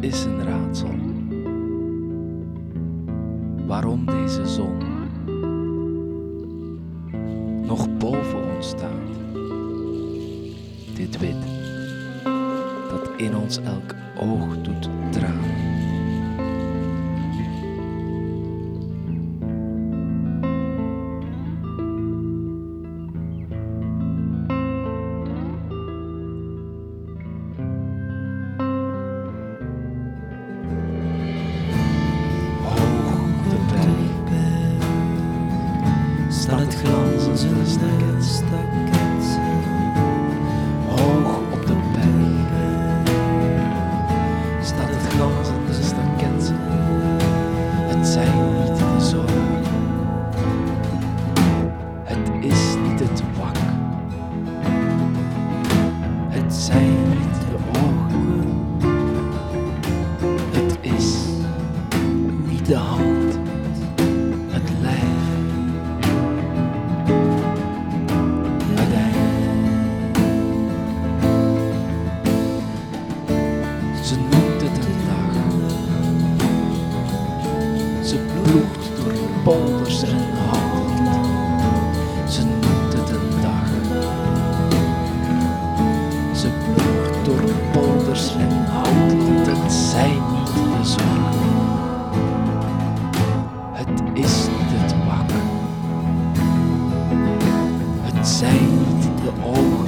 Is een raadsel. Waarom deze zon nog boven ons staat. Dit wit dat in ons elk oog doet tranen. Staat het glanzende staket. Hoog op de berg staat het glanzende staket. Het zijn niet de zorgen, het is niet het wak, het zijn Bloekt door polders en handelt. Ze noemt het een dag. Ze ploegt door polders en handelt. Het zijn niet de zon. Het is niet het wakker. Het zijn niet de ogen.